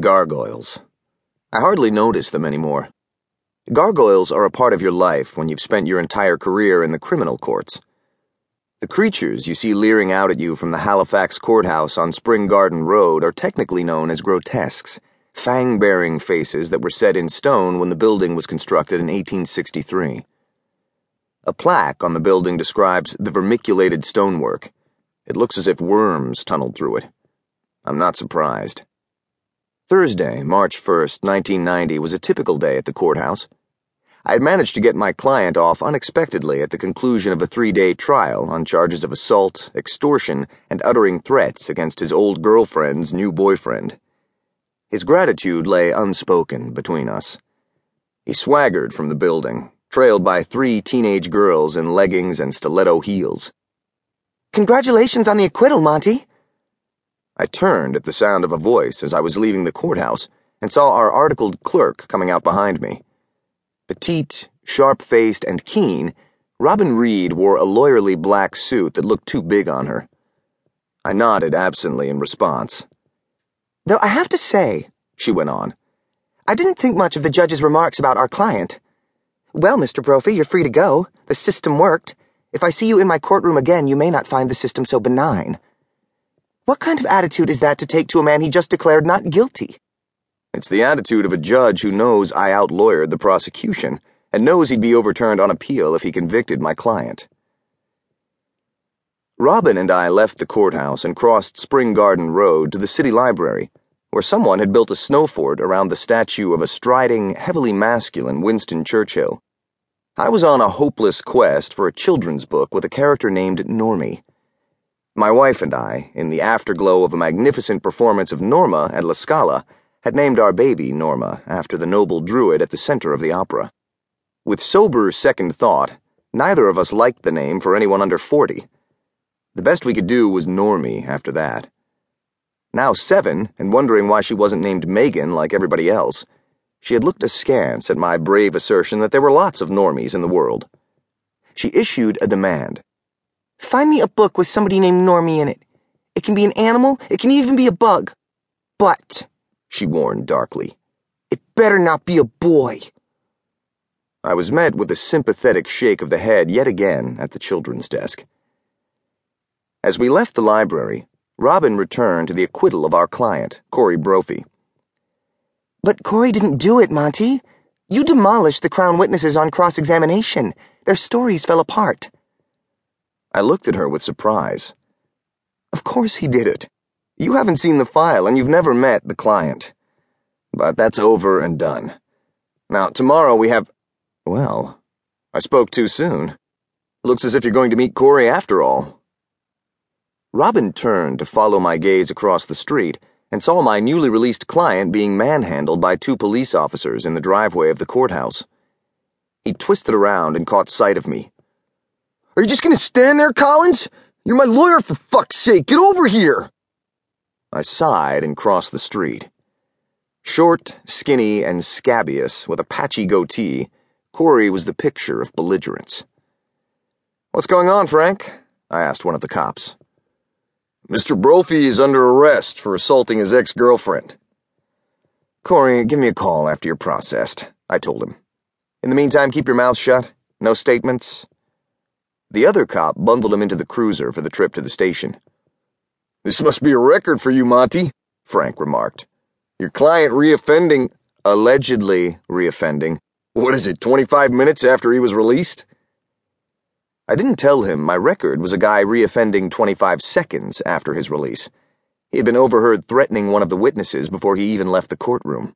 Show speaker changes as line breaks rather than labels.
Gargoyles. I hardly notice them anymore. Gargoyles are a part of your life when you've spent your entire career in the criminal courts. The creatures you see leering out at you from the Halifax courthouse on Spring Garden Road are technically known as grotesques, fang bearing faces that were set in stone when the building was constructed in 1863. A plaque on the building describes the vermiculated stonework. It looks as if worms tunneled through it. I'm not surprised. Thursday, March 1st, 1990, was a typical day at the courthouse. I had managed to get my client off unexpectedly at the conclusion of a three day trial on charges of assault, extortion, and uttering threats against his old girlfriend's new boyfriend. His gratitude lay unspoken between us. He swaggered from the building, trailed by three teenage girls in leggings and stiletto heels.
Congratulations on the acquittal, Monty.
I turned at the sound of a voice as I was leaving the courthouse and saw our articled clerk coming out behind me. Petite, sharp faced, and keen, Robin Reed wore a lawyerly black suit that looked too big on her. I nodded absently in response.
Though I have to say, she went on, I didn't think much of the judge's remarks about our client. Well, Mr. Brophy, you're free to go. The system worked. If I see you in my courtroom again, you may not find the system so benign. What kind of attitude is that to take to a man he just declared not guilty?
It's the attitude of a judge who knows I outlawyered the prosecution and knows he'd be overturned on appeal if he convicted my client. Robin and I left the courthouse and crossed Spring Garden Road to the city library, where someone had built a snow fort around the statue of a striding, heavily masculine Winston Churchill. I was on a hopeless quest for a children's book with a character named Normie. My wife and I, in the afterglow of a magnificent performance of Norma at La Scala, had named our baby Norma after the noble druid at the center of the opera. With sober second thought, neither of us liked the name for anyone under 40. The best we could do was Normie after that. Now seven, and wondering why she wasn't named Megan like everybody else, she had looked askance at my brave assertion that there were lots of normies in the world. She issued a demand.
Find me a book with somebody named Normie in it. It can be an animal, it can even be a bug. But, she warned darkly, it better not be a boy.
I was met with a sympathetic shake of the head yet again at the children's desk. As we left the library, Robin returned to the acquittal of our client, Corey Brophy.
But Corey didn't do it, Monty. You demolished the Crown witnesses on cross examination. Their stories fell apart.
I looked at her with surprise. Of course he did it. You haven't seen the file and you've never met the client. But that's over and done. Now, tomorrow we have. Well, I spoke too soon. Looks as if you're going to meet Corey after all. Robin turned to follow my gaze across the street and saw my newly released client being manhandled by two police officers in the driveway of the courthouse. He twisted around and caught sight of me.
Are you just gonna stand there, Collins? You're my lawyer, for fuck's sake. Get over here.
I sighed and crossed the street. Short, skinny, and scabious, with a patchy goatee, Corey was the picture of belligerence. What's going on, Frank? I asked one of the cops.
Mr. Brophy is under arrest for assaulting his ex girlfriend.
Corey, give me a call after you're processed, I told him. In the meantime, keep your mouth shut. No statements. The other cop bundled him into the cruiser for the trip to the station.
This must be a record for you, Monty, Frank remarked. Your client reoffending, allegedly reoffending. What is it, 25 minutes after he was released?
I didn't tell him my record was a guy reoffending 25 seconds after his release. He had been overheard threatening one of the witnesses before he even left the courtroom.